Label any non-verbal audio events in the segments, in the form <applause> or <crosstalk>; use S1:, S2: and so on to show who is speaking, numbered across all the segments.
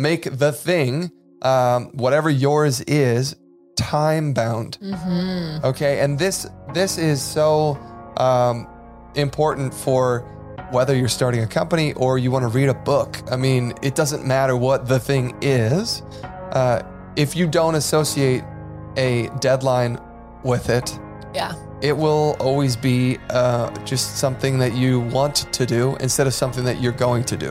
S1: make the thing, um, whatever yours is, time bound. Okay, and this this is so um, important for whether you're starting a company or you want to read a book. I mean, it doesn't matter what the thing is. Uh, if you don't associate a deadline with it,
S2: Yeah.
S1: it will always be uh, just something that you want to do instead of something that you're going to do.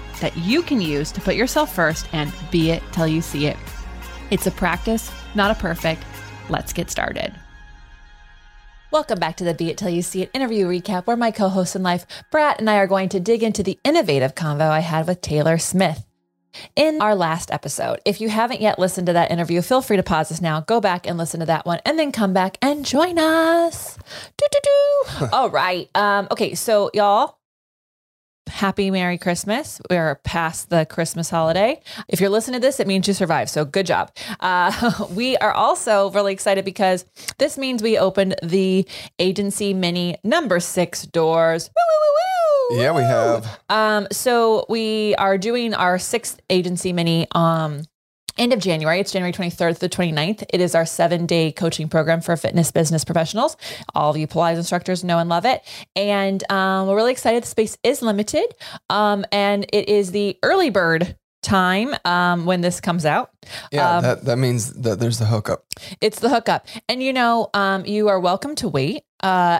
S3: that you can use to put yourself first and be it till you see it. It's a practice, not a perfect. Let's get started.
S2: Welcome back to the Be It Till You See It interview recap, where my co host in life, Brad, and I are going to dig into the innovative convo I had with Taylor Smith. In our last episode, if you haven't yet listened to that interview, feel free to pause this now, go back and listen to that one, and then come back and join us. Do do do. <laughs> All right. Um, okay, so y'all, happy Merry Christmas. We're past the Christmas holiday. If you're listening to this, it means you survived. So good job. Uh, <laughs> we are also really excited because this means we opened the agency mini number six doors. Woo, woo, woo, woo.
S1: Yeah, we have.
S2: Um, so we are doing our sixth agency mini um end of January. It's January 23rd to the 29th. It is our seven day coaching program for fitness business professionals. All of you Pilates instructors know and love it. And um, we're really excited. The space is limited. Um, and it is the early bird time um, when this comes out.
S1: Yeah,
S2: Um,
S1: that, that means that there's the hookup.
S2: It's the hookup. And you know, um, you are welcome to wait. Uh,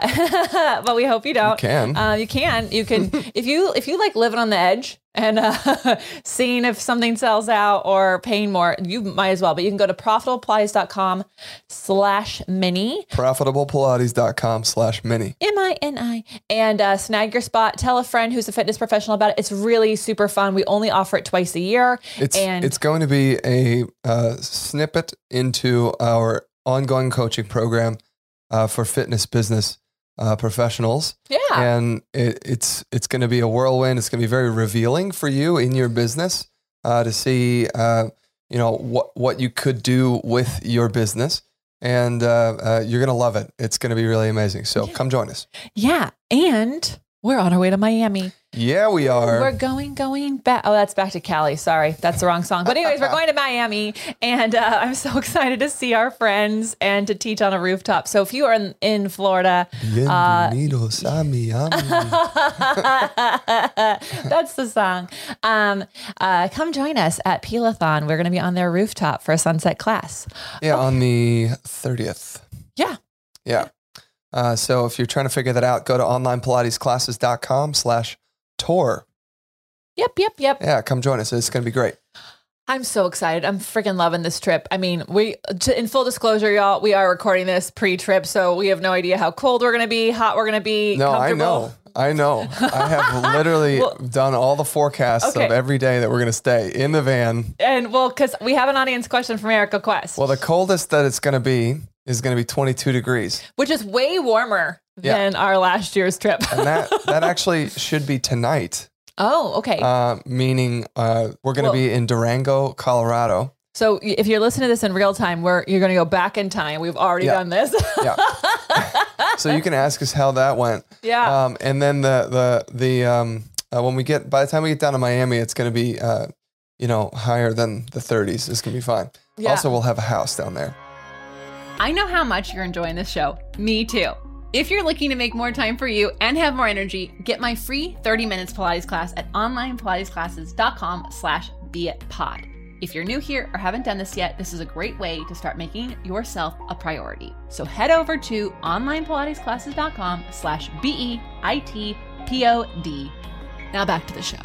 S2: <laughs> but we hope you don't.
S1: You can.
S2: Uh, you can. You can. <laughs> if you if you like living on the edge and uh, <laughs> seeing if something sells out or paying more, you might as well. But you can go to profitablepilates.com slash mini
S1: ProfitablePilates.com slash mini.
S2: M I N I and uh, snag your spot. Tell a friend who's a fitness professional about it. It's really super fun. We only offer it twice a year.
S1: It's
S2: and
S1: it's going to be a uh, snippet into our ongoing coaching program uh, for fitness business uh, professionals,
S2: yeah.
S1: and it, it's it's going to be a whirlwind. It's going to be very revealing for you in your business uh, to see uh, you know what what you could do with your business, and uh, uh, you're going to love it. It's going to be really amazing. So come join us.
S2: yeah. And we're on our way to Miami.
S1: Yeah, we are.
S2: We're going, going back. Oh, that's back to Cali. Sorry, that's the wrong song. But anyways, we're <laughs> going to Miami, and uh, I'm so <laughs> excited to see our friends and to teach on a rooftop. So if you are in, in Florida,
S1: Bienvenidos a Miami. <laughs>
S2: that's the song. Um, uh, come join us at Pelathon. We're going to be on their rooftop for a sunset class.
S1: Yeah, on the 30th.
S2: Yeah.
S1: Yeah. Uh, so if you're trying to figure that out, go to onlinepilatesclasses.com slash tour.
S2: Yep, yep, yep.
S1: Yeah, come join us. It's going to be great.
S2: I'm so excited. I'm freaking loving this trip. I mean, we, to, in full disclosure, y'all, we are recording this pre trip, so we have no idea how cold we're going to be, hot we're going to be.
S1: No, I know. I know. I have <laughs> literally
S2: Well-
S1: done all the forecasts
S2: Okay.
S1: of every day that we're going to stay in the van.
S2: And well, because we have an audience question from Erica Quest,
S1: Well, the coldest that it's going to be is going to be 22 degrees.
S2: which is way warmer
S1: Yeah.
S2: than our last year's trip.
S1: And that, <laughs> that actually should be tonight,
S2: oh, okay.
S1: uh, meaning uh, we're going to
S2: Well-
S1: be in Durango, Colorado.
S2: so if you're listening to this in real time, we're you're going to go back in time. We've already
S1: Yeah.
S2: done this.
S1: Yeah. <laughs> so you can ask us how that went.
S2: yeah.
S1: Um, and then the the the um, uh, when we get by the time we get down to Miami, it's going to be uh, you know higher than the 30s. It's going to be fine.
S2: Yeah.
S1: Also, we'll have a house down there.
S3: I know how much you're enjoying this show. Me too. If you're looking to make more time for you and have more energy, get my free 30 minutes Pilates class at onlinepilatesclasses.com slash beitpod. If you're new here or haven't done this yet, this is a great way to start making yourself a priority. So head over to onlinepilatesclasses.com slash B-E-I-T-P-O-D. Now back to the show.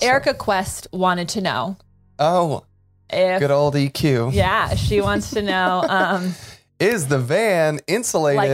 S2: Erica Quest wanted to know
S1: Oh,
S2: if
S1: good old EQ.
S2: yeah, she wants to know um, <laughs>
S1: is the van insulated?
S2: Like,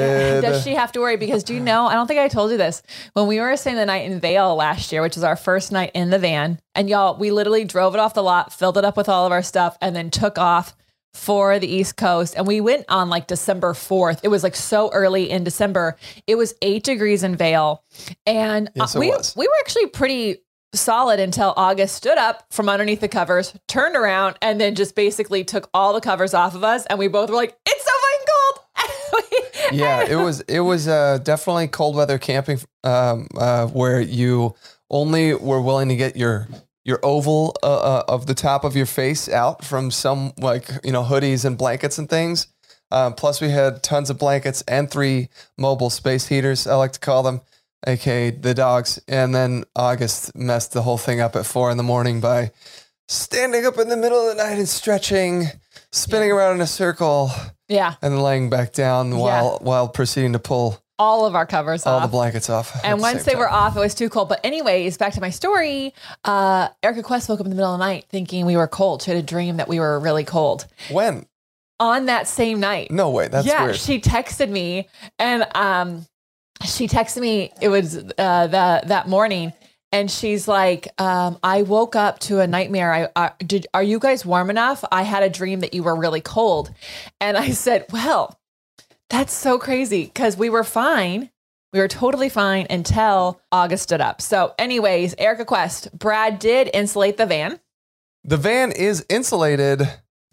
S2: does she have to worry? Because do you know? I don't think I told you this. When we were staying the night in Vail last year, which was our first night in the van, and y'all, we literally drove it off the lot, filled it up with all of our stuff, and then took off for the East Coast. And we went on like December 4th. It was like so early in December. It was eight degrees in Vail. And uh,
S1: Yes,
S2: we,
S1: was.
S2: we were actually pretty solid until August stood up from underneath the covers, turned around, and then just basically took all the covers off of us. And we both were like, it's so fucking cold. <laughs>
S1: yeah, it was it was uh, definitely cold weather camping um, uh, where you only were willing to get your your oval uh, uh, of the top of your face out from some like you know hoodies and blankets and things. Um, plus, we had tons of blankets and three mobile space heaters. I like to call them, aka the dogs. And then August messed the whole thing up at four in the morning by standing up in the middle of the night and stretching, spinning around in a circle
S2: yeah,
S1: and laying back down while while proceeding to pull
S2: all of our covers
S1: all
S2: off.
S1: the blankets off.
S2: And once
S1: same
S2: they were off, it was too cold. But anyways, back to my story. Uh, Erica Quest woke up in the middle of the night thinking we were cold. She had a dream that we were really cold.
S1: when?
S2: On that same night.
S1: No way, that's
S2: yeah,
S1: weird.
S2: she texted me and um she texted me it was uh that that morning and she's like um I woke up to a nightmare. I uh, did are you guys warm enough? I had a dream that you were really cold. And I said, "Well, that's so crazy cuz we were fine. We were totally fine until August stood up. So, anyways, Erica Quest, Brad did insulate the van.
S1: the van is insulated.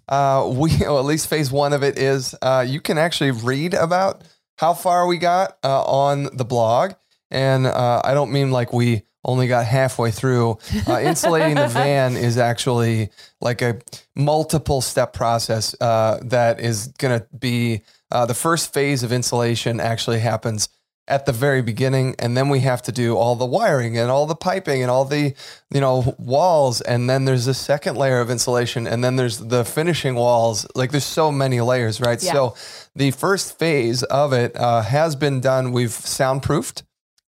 S1: Uh, we <laughs> or at least phase one of it is. Uh, you can actually read about how far we got uh, on the blog, and uh, I don't mean like we only got halfway through. Uh, <laughs> insulating the van is actually like a multiple step process uh, that is going to be uh, the first phase of insulation actually happens at the very beginning and then we have to do all the wiring and all the piping and all the you know walls and then there's a second layer of insulation and then there's the finishing walls like there's so many layers right
S2: Yeah.
S1: so the first phase of it uh, has been done we've soundproofed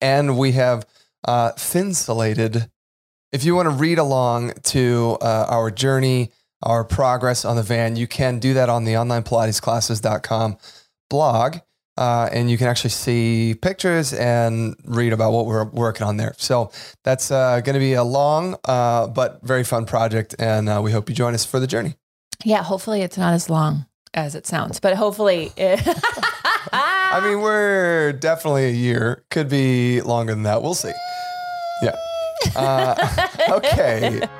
S1: and we have uh, thinsulated if you want to read along to uh, our journey, our progress on the van, you can do that on the onlinepilatesclasses.com blog. Uh, and you can actually see pictures and read about what we're working on there. So that's uh, going to be a long uh, but very fun project. And uh, we hope you join us for the journey.
S2: Yeah, hopefully it's not as long as it sounds, but hopefully it <laughs>
S1: I mean, we're definitely a year, could be longer than that. We'll see. Yeah. Uh, <laughs> okay. <laughs>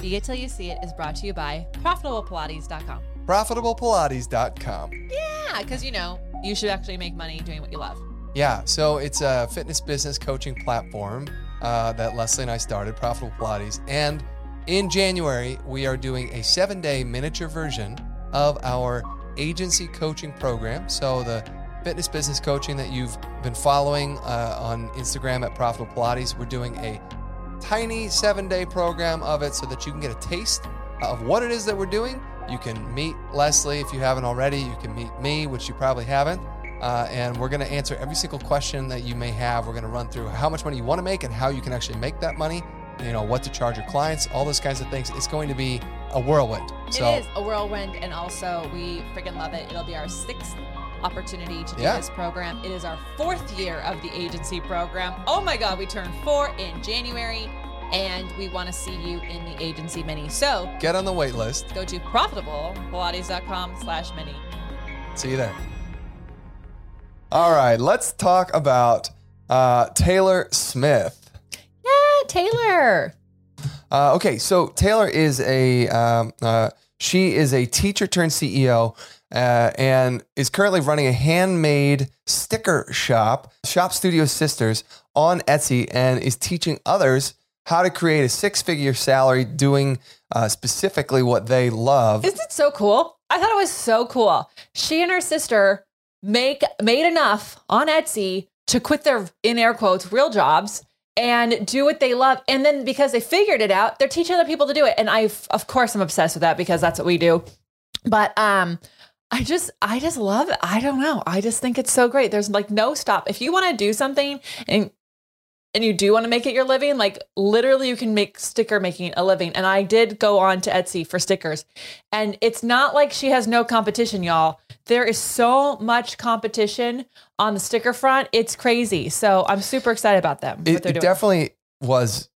S2: It Till You See It is brought to you by ProfitablePilates.com.
S1: ProfitablePilates.com.
S2: Yeah, because you know, you should actually make money doing what you love.
S1: Yeah, so it's a fitness business coaching platform uh, that Lesley and I started, Profitable Pilates. And in January, we are doing a seven day miniature version of our agency coaching program. So the fitness business coaching that you've been following uh, on Instagram at Profitable Pilates, we're doing a tiny seven day program of it so that you can get a taste of what it is that we're doing. You can meet Lesley if you haven't already. You can meet me, which you probably haven't. Uh, and we're going to answer every single question that you may have. We're going to run through how much money you want to make and how you can actually make that money. You know, what to charge your clients, all those kinds of things. It's going to be a whirlwind. So,
S2: it is a whirlwind, and also we freaking love it. It'll be our sixth opportunity to do
S1: Yeah.
S2: this program. It is our fourth year of the agency program. Oh my God, we turned four in January, and we want to see you in the agency mini. So
S1: get on the wait list.
S2: go to profitablepilates.com slash mini.
S1: See you there. All right, let's talk about uh, Taylor Smith.
S2: Yeah, Taylor.
S1: Uh, okay, so Taylor is a um, uh, she is a teacher turned CEO uh, and is currently running a handmade sticker shop, Shop Studio Sisters, on Etsy, and is teaching others how to create a six figure salary doing uh, specifically what they love.
S2: Isn't it so cool? I thought it was so cool. She and her sister make made enough on Etsy to quit their in air quotes real jobs and do what they love. And then because they figured it out, they're teaching other people to do it. And I of course I'm obsessed with that because that's what we do. But um I just I just love it. I don't know. I just think it's so great. There's like no stop. If you want to do something and and you do want to make it your living, like literally you can make sticker making a living. And I did go on to Etsy for stickers. And it's not like she has no competition, y'all. there is so much competition on the sticker front. It's crazy. So I'm super excited about them.
S1: It, it definitely was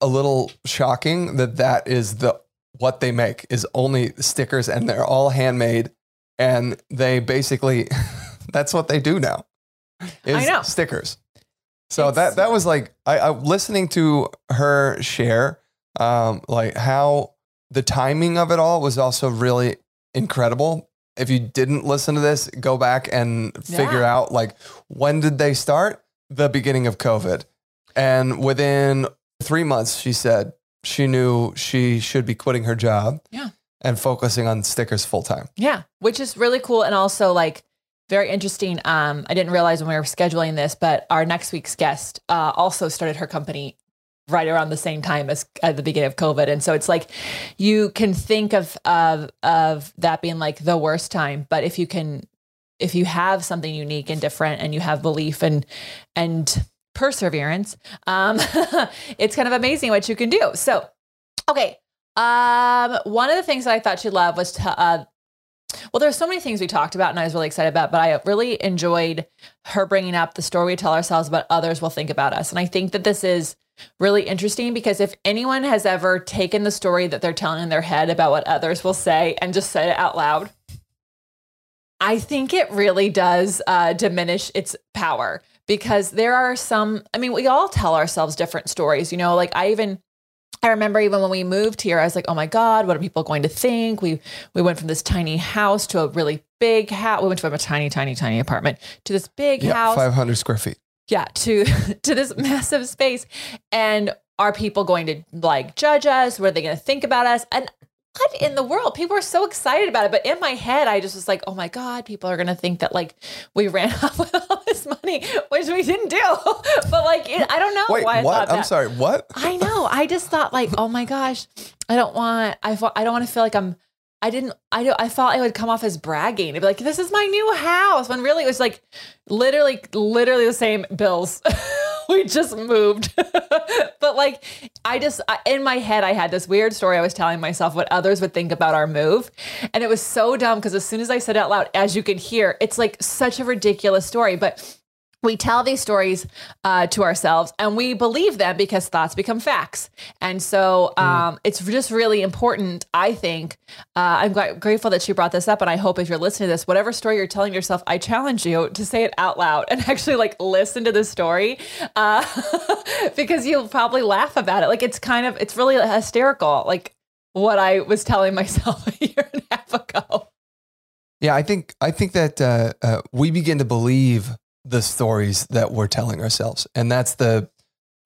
S1: a little shocking that that is the what they make is only stickers and they're all handmade and they basically <laughs> that's what they do now. Is
S2: I know.
S1: stickers. So
S2: It's-
S1: that that was like I, I listening to her share um like how the timing of it all was also really incredible. If you didn't listen to this, go back and figure
S2: Yeah.
S1: out like when did they start? The beginning of COVID. And within three months, she said she knew she should be quitting her job.
S2: Yeah.
S1: And focusing on stickers full time.
S2: Yeah, which is really cool and also like very interesting. Um, I didn't realize when we were scheduling this, but our next week's guest uh, also started her company right around the same time as at the beginning of COVID, and so it's like you can think of of of that being like the worst time, but if you can, if you have something unique and different, and you have belief and and perseverance, um, <laughs> it's kind of amazing what you can do. So, okay. Um, one of the things that I thought she'd love was to, uh, well, there's so many things we talked about and I was really excited about, but I really enjoyed her bringing up the story we tell ourselves about others will think about us. And I think that this is really interesting because if anyone has ever taken the story that they're telling in their head about what others will say and just said it out loud, I think it really does uh, diminish its power because there are some, I mean, we all tell ourselves different stories, you know, like I even, I remember even when we moved here, I was like, "Oh my God, what are people going to think?" We we went from this tiny house to a really big house. We went from a tiny, tiny, tiny apartment to this big
S1: Yeah,
S2: house.
S1: 500 square feet.
S2: Yeah, to <laughs> to this massive space. And are people going to like judge us? What are they going to think about us? And what in the world? People are so excited about it. But in my head, I just was like, oh my God, people are going to think that like we ran <laughs> off with all this money, which we didn't do. <laughs> but like, it, I don't know
S1: Wait,
S2: why I
S1: what?
S2: thought
S1: I'm
S2: that.
S1: sorry, what?
S2: I know. I just thought like, oh my gosh, I don't want. I thought I don't want to feel like I'm. I didn't. I don't. I thought I would come off as bragging. It'd be like, this is my new house. When really it was like, literally, literally the same bills. <laughs> we just moved. <laughs> but like, I just I, in my head, I had this weird story. I was telling myself what others would think about our move, and it was so dumb because as soon as I said it out loud, as you can hear, it's like such a ridiculous story, but we tell these stories uh, to ourselves and we believe them because thoughts become facts. And so um, it's just really important, I think. Uh, I'm gra- grateful that she brought this up. And I hope if you're listening to this, whatever story you're telling yourself, I challenge you to say it out loud and <laughs> actually like listen to the story uh, <laughs> because you'll probably laugh about it. Like it's kind of, it's really hysterical. Like what I was telling <laughs> myself a year and a half ago.
S1: Yeah, I think I think that uh, uh, we begin to believe the stories that we're telling ourselves, and that's the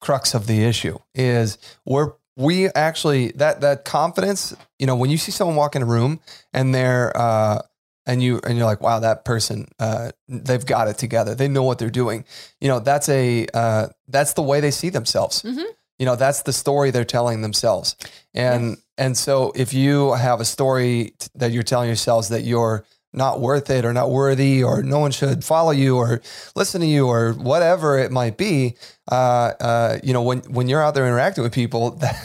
S1: crux of the issue. Is we're we actually that that confidence. You know, when you see someone walk in a room and they're uh, and you and you're like, wow, that person uh, they've got it together. They know what they're doing. You know, that's a uh, that's the way they see themselves.
S2: Mhm.
S1: You know, that's the story they're telling themselves. And and so if you have a story t- that you're telling yourselves that you're not worth it or not worthy or no one should follow you or listen to you or whatever it might be, uh, uh, you know, when when you're out there interacting with people, <laughs> that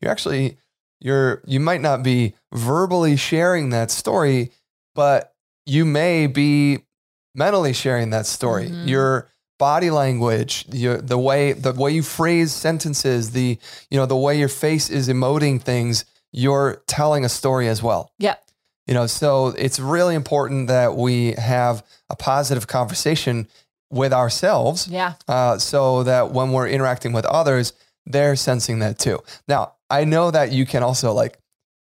S1: you're actually you're you might not be verbally sharing that story, but you may be mentally sharing that story.
S2: Mhm.
S1: Your body language, your the way the way you phrase sentences, the you know the way your face is emoting things, you're telling a story as well.
S2: Yep.
S1: You know, so it's really important that we have a positive conversation with ourselves
S2: Yeah.
S1: uh, so that when we're interacting with others, they're sensing that too. Now, I know that you can also like,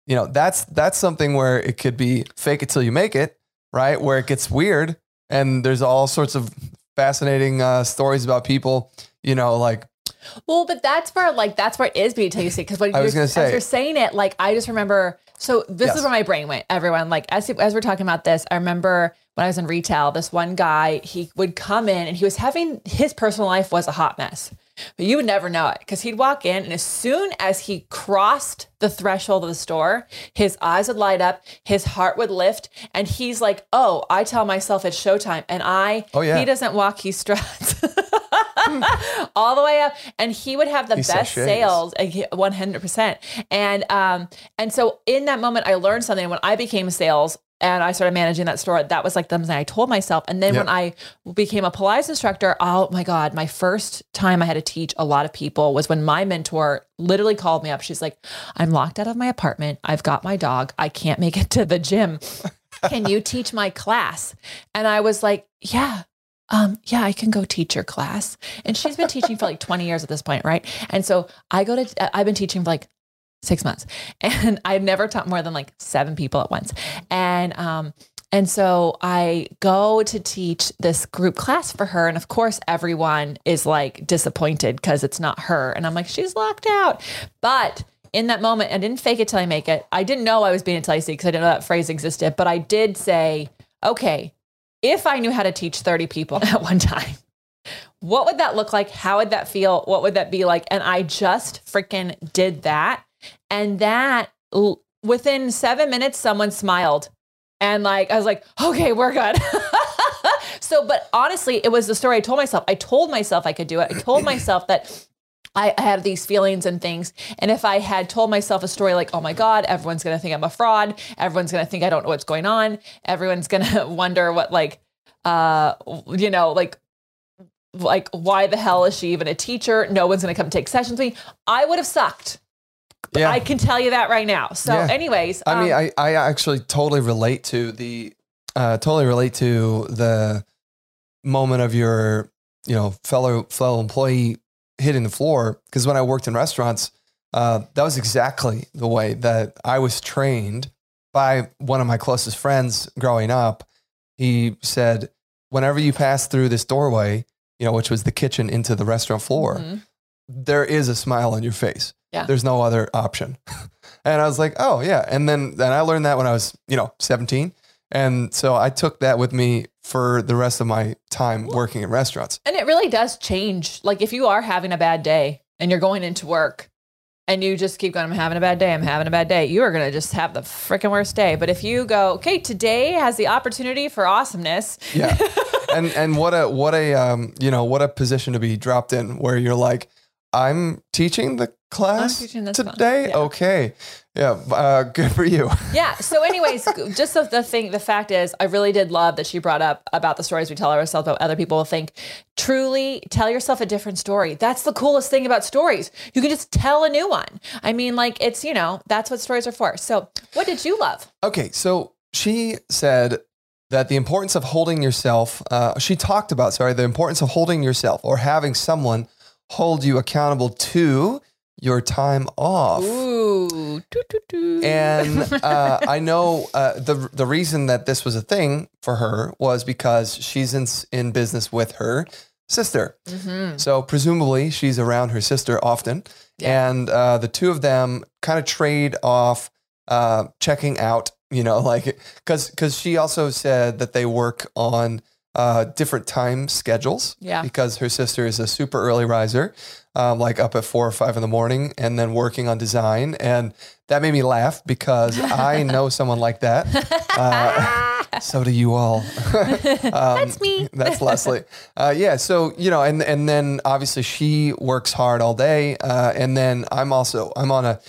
S1: you know, that's that's something where it could be fake it till you make it, right? Where it gets weird, and there's all sorts of fascinating uh, stories about people, you know, like
S2: Well, but that's where like that's where it is be until you see because when
S1: I
S2: you're,
S1: was gonna say-
S2: as you're saying it, like I just remember. So this
S1: Yes.
S2: is where my brain went. Everyone, like as as we're talking about this, I remember when I was in retail, this one guy he would come in and he was having his personal life was a hot mess, but you would never know it because he'd walk in and as soon as he crossed the threshold of the store, his eyes would light up, his heart would lift, and he's like, "Oh, I tell myself it's showtime," and I,
S1: Oh, yeah.
S2: he doesn't walk, he struts. <laughs> all the way up and he would have the
S1: He
S2: best sales uh, 100% and um and so in that moment i learned something when i became sales and I started managing that store. That was like the thing I told myself. And then
S1: Yep.
S2: when I became a Pilates instructor, oh my God, my first time I had to teach a lot of people was when my mentor literally called me up. She's like, I'm locked out of my apartment. I've got my dog. I can't make it to the gym. Can you <laughs> teach my class? And I was like, yeah. Um, yeah, I can go teach your class. And she's been teaching for like 20 years at this point, right? And so I go to, I've been teaching for like six months <laughs> and I've never taught more than like seven people at once. And, um, and so I go to teach this group class for her. And of course, everyone is like disappointed because it's not her. And I'm like, she's locked out. But in that moment, I didn't fake it till I make it. I didn't know I was being till because I didn't know that phrase existed. But I did say, okay, if I knew how to teach 30 people <laughs> at one time, what would that look like? How would that feel? What would that be like? And I just freaking did that. And that l- within seven minutes, someone smiled. And like, I was like, okay, we're good. <laughs> so, but honestly, it was the story I told myself. I told myself I could do it. I told <clears throat> myself that I I have these feelings and things. And if I had told myself a story like, oh my God, everyone's going to think I'm a fraud. Everyone's going to think I don't know what's going on. Everyone's going <laughs> to wonder what, like, uh, you know, like, like, why the hell is she even a teacher? No one's going to come take sessions with me. I would have sucked.
S1: Yeah.
S2: I can tell you that right now. So,
S1: Yeah.
S2: anyways,
S1: I mean,
S2: um,
S1: I, I actually totally relate to the uh, totally relate to the moment of your you know fellow fellow employee hitting the floor because when I worked in restaurants, uh, that was exactly the way that I was trained by one of my closest friends growing up. He said, "Whenever you pass through this doorway, you know, which was the kitchen into the restaurant floor,
S2: mhm.
S1: there is a smile on your face.
S2: Yeah.
S1: There's no other option. <laughs> and I was like, oh yeah. And then then I learned that when I was, you know, 17. And so I took that with me for the rest of my time working in restaurants.
S2: And it really does change. Like if you are having a bad day and you're going into work and you just keep going, I'm having a bad day, I'm having a bad day, you are going to just have the freaking worst day. But if you go, okay, today has the opportunity for awesomeness.
S1: Yeah. <laughs> and and what a what a um, you know, what a position to be dropped in where you're like, I'm teaching the class
S2: teaching this
S1: today.
S2: Yeah.
S1: Okay. Yeah. Uh, good for you. <laughs>
S2: Yeah. So, anyways, just the, the thing, the fact is, I really did love that she brought up about the stories we tell ourselves, but other people will think. Truly tell yourself a different story. That's the coolest thing about stories. You can just tell a new one. I mean, like, it's, you know, that's what stories are for. So, what did you love?
S1: Okay, so she said that the importance of holding yourself, uh, she talked about, sorry, the importance of holding yourself or having someone hold you accountable to your time off.
S2: Ooh. Doo, doo, doo.
S1: And <laughs> uh, I know uh, the the reason that this was a thing for her was because she's in in business with her sister.
S2: Mhm.
S1: So presumably she's around her sister often,
S2: Yeah.
S1: and uh, the two of them kind of trade off uh, checking out. You know, like because because she also said that they work on uh, different time schedules.
S2: Yeah.
S1: Because her sister is a super early riser, um, like up at four or five in the morning, and then working on design, and that made me laugh because <laughs> I know someone like that. Uh, so do you all. <laughs> Um,
S2: That's me. <laughs>
S1: That's Lesley. Uh, yeah. So you know, and and then obviously she works hard all day, uh, and then I'm also I'm on a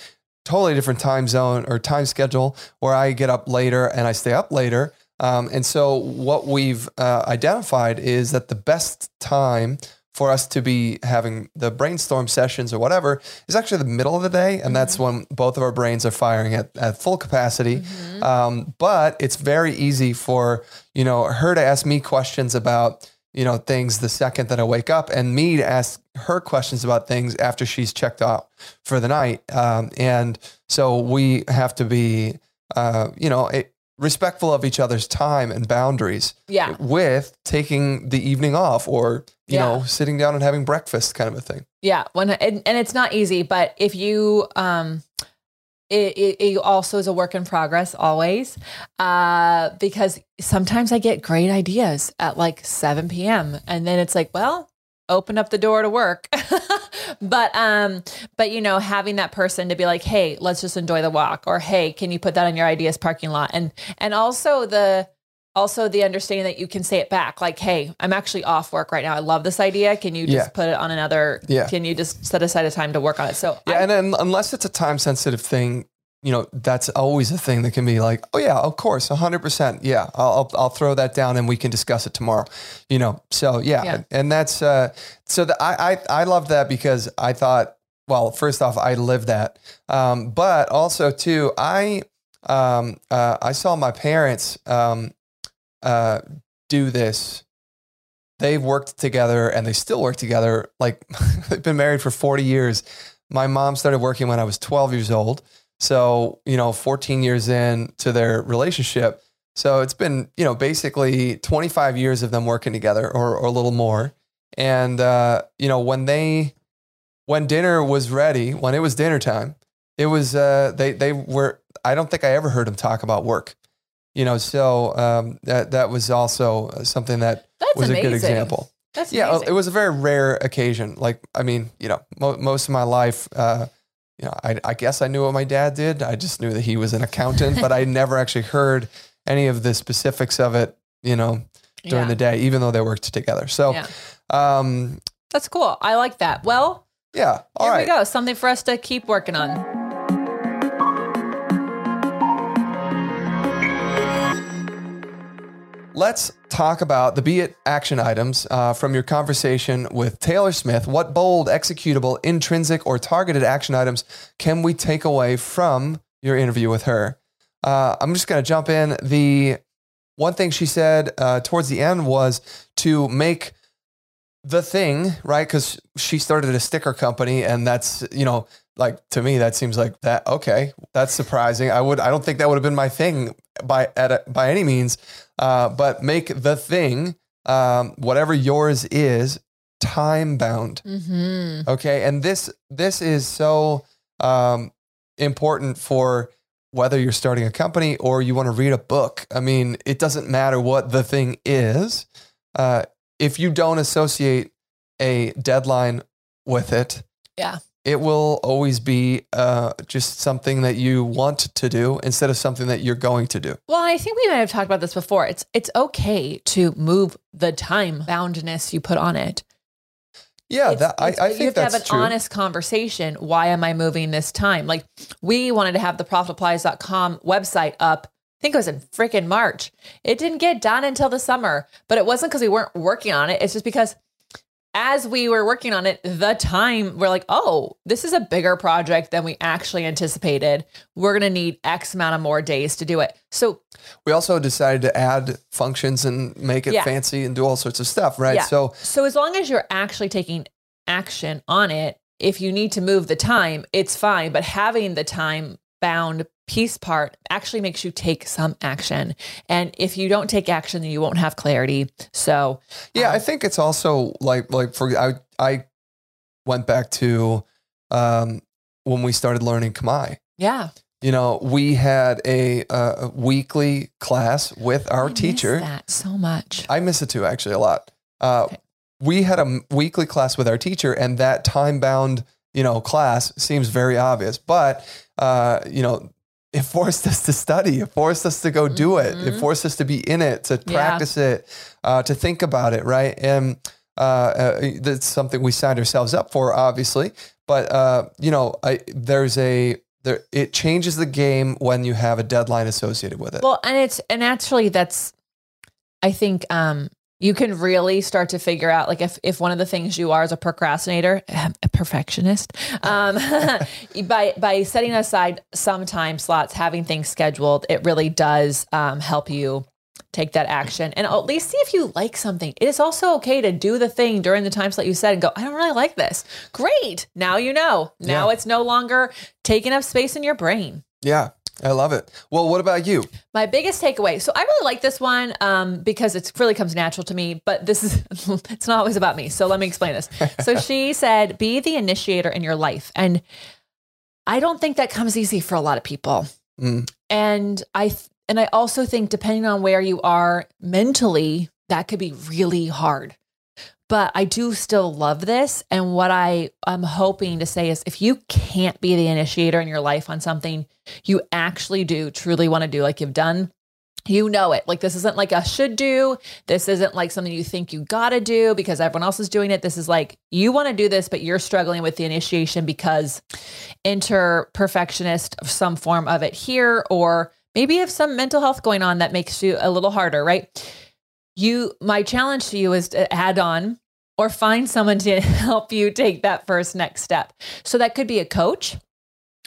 S1: totally different time zone or time schedule where I get up later and I stay up later. Um, and so what we've uh, identified is that the best time for us to be having the brainstorm sessions or whatever is actually the middle of the day, and that's when both of our brains are firing at, at full capacity. Um, but it's very easy for you know her to ask me questions about you know things the second that I wake up, and me to ask her questions about things after she's checked out for the night. Um, and so we have to be uh, you know it, respectful of each other's time and boundaries
S2: Yeah.
S1: with taking the evening off or you
S2: Yeah.
S1: know sitting down and having breakfast kind of a thing.
S2: Yeah, when and, and it's not easy, but if you um it, it, it also is a work in progress always uh because sometimes i get great ideas at like 7 p.m and then it's like well open up the door to work. <laughs> But um but you know having that person to be like hey let's just enjoy the walk or hey can you put that on your ideas parking lot? And and also the also the understanding that you can say it back like hey i'm actually off work right now. I love this idea. Can you just
S1: Yeah.
S2: put it on another
S1: Yeah.
S2: can you just set aside a time to work on it? So
S1: Yeah,
S2: I-
S1: and then unless it's a time sensitive thing, you know, that's always a thing that can be like, oh yeah, of course, hundred percent, yeah, I'll, I'll I'll throw that down and we can discuss it tomorrow, you know. So yeah,
S2: Yeah.
S1: and that's uh, so the, I I I love that because I thought, well, first off, I lived that, um, but also too, I um uh, I saw my parents um uh do this. They've worked together and they still work together. Like <laughs> they've been married for forty years. My mom started working when I was twelve years old. So, you know, 14 years in to their relationship. So it's been, you know, basically 25 years of them working together or, or a little more. And, uh, you know, when they, when dinner was ready, when it was dinner time, it was, uh, they, they were, I don't think I ever heard them talk about work, you know, so, um, that, that was also something that
S2: That's
S1: was a good example.
S2: That's
S1: Yeah,
S2: amazing.
S1: it was a very rare occasion. Like, I mean, you know, mo- most of my life, uh, you know, I, I guess I knew what my dad did. I just knew that he was an accountant, but I never <laughs> actually heard any of the specifics of it, you know, during
S2: Yeah.
S1: the day, even though they worked together. So,
S2: Yeah.
S1: um,
S2: That's cool. I like that. Well,
S1: yeah, all
S2: here
S1: right.
S2: we go. Something for us to keep working on.
S1: Let's talk about the Be It action items uh, from your conversation with Taylor Smith. What bold, executable, intrinsic, or targeted action items can we take away from your interview with her? Uh, I'm just going to jump in. The one thing she said uh, towards the end was to make the thing, right? Because she started a sticker company, and that's, you know, like to me, that seems like that. Okay, that's surprising. I would, I don't think that would have been my thing by at a, by any means. Uh, but make the thing, um, whatever yours is, time bound.
S2: Mm-hmm.
S1: Okay, and this this is so um, important for whether you're starting a company or you want to read a book. I mean, it doesn't matter what the thing is. Uh, if you don't associate a deadline with it,
S2: Yeah.
S1: It will always be uh, just something that you want to do instead of something that you're going to do.
S2: Well, I think we might have talked about this before. It's it's okay to move the time boundness you put on it.
S1: Yeah,
S2: It's-
S1: that, I,
S2: it's-
S1: I
S2: you
S1: think
S2: have to have an
S1: true.
S2: honest conversation. Why am I moving this time? Like we wanted to have the profitablepilates.com website up. I think it was in freaking March. It didn't get done until the summer, but it wasn't because we weren't working on it. It's just because as we were working on it, the time we're like, oh, this is a bigger project than we actually anticipated. We're going to need X amount of more days to do it. So
S1: We also decided to add functions and make it
S2: Yeah.
S1: fancy and do all sorts of stuff, right?
S2: Yeah.
S1: So
S2: So as long as you're actually taking action on it, if you need to move the time, it's fine. But having the time bound piece part actually makes you take some action. And if you don't take action, then you won't have clarity. So
S1: yeah,
S2: Um,
S1: I think it's also like like for I I went back to um, when we started learning Khmer.
S2: yeah,
S1: You know, we had a, uh, a weekly class with our
S2: I miss
S1: teacher.
S2: that so much.
S1: I miss it too, actually, a lot. Uh,
S2: Okay.
S1: We had a weekly class with our teacher, and that time bound, you know, class seems very obvious, but uh, you know, it forced us to study. It forced us to go do it. It
S2: Mhm.
S1: forced us to be in it, to
S2: Yeah.
S1: practice it, uh, to think about it, right? And uh, uh, that's something we signed ourselves up for, obviously. But uh, you know, I, there's a there. It changes the game when you have a deadline associated with it.
S2: Well, and it's and actually that's I think um you can really start to figure out like if if one of the things you are as a procrastinator, a perfectionist, um <laughs> by by setting aside some time slots, having things scheduled, it really does um help you take that action and at least see if you like something. It is also okay to do the thing during the time slot you said and go, I don't really like this. Great. Now you know. Now
S1: Yeah.
S2: it's no longer taking up space in your brain.
S1: yeah, I love it. Well, what about you?
S2: My biggest takeaway. So I really like this one um, because it really comes natural to me, but this is, <laughs> it's not always about me. So let me explain this. So <laughs> she said, be the initiator in your life. And I don't think that comes easy for a lot of people.
S1: Mm.
S2: And I, th- and I also think depending on where you are mentally, that could be really hard. But I do still love this. And what I am hoping to say is if you can't be the initiator in your life on something you actually do truly want to do, like you've done you know it. Like this isn't like a should do. This isn't like something you think you gotta do because everyone else is doing it. This is like you want to do this, but you're struggling with the initiation because enter perfectionist of some form of it here, or maybe you have some mental health going on that makes you a little harder, right? You my challenge to you is to add on or find someone to <laughs> help you take that first next step. So that could be a coach,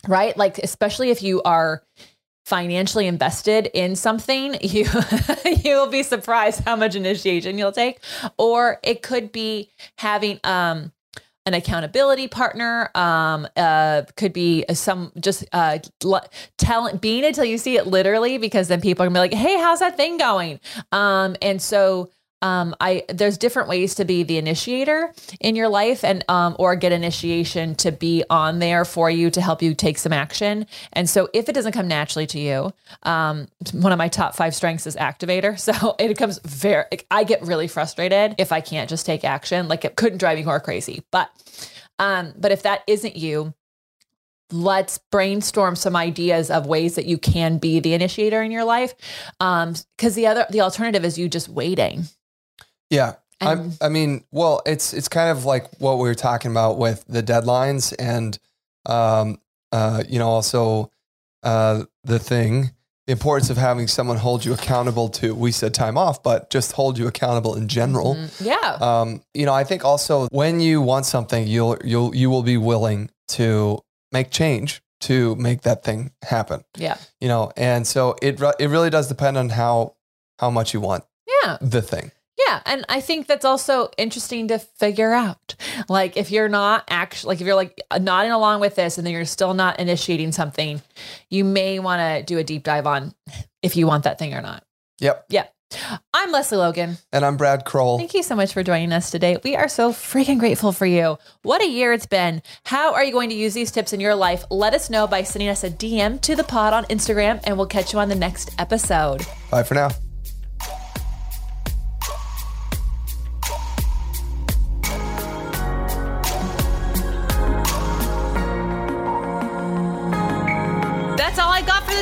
S2: right? Like especially if you are financially invested in something, <laughs> you you'll be surprised how much initiation you'll take. Or it could be having um an accountability partner um uh could be some just uh telling being until you see it literally because then people are gonna be like hey how's that thing going? Um and so um, I there's different ways to be the initiator in your life and um, or get initiation to be on there for you to help you take some action. And so if it doesn't come naturally to you, um, one of my top five strengths is activator. <laughs> So it comes very I get really frustrated if I can't just take action. Like it couldn't drive me more crazy. But um, but if that isn't you, let's brainstorm some ideas of ways that you can be the initiator in your life um because the other the alternative is you just waiting
S1: yeah. I, I mean, well, it's it's kind of like what we were talking about with the deadlines and, um, uh, you know, also uh, the thing, the importance of having someone hold you accountable to. We said time off, but just hold you accountable in general.
S2: Mm-hmm. Yeah.
S1: Um, you know, I think also when you want something, you'll you'll you will be willing to make change to make that thing happen.
S2: Yeah.
S1: You know, and so it it really does depend on how how much you want.
S2: Yeah.
S1: The thing.
S2: Yeah, and I think that's also interesting to figure out. Like if you're not actually like if you're like nodding along with this and then you're still not initiating something, you may want to do a deep dive on if you want that thing or not.
S1: Yep.
S2: Yep. I'm Lesley Logan.
S1: And I'm Brad Crowell.
S2: Thank you so much for joining us today. We are so freaking grateful for you. What a year it's been. How are you going to use these tips in your life? Let us know by sending us a DM to the pod on Instagram, and we'll catch you on the next episode.
S1: Bye for now.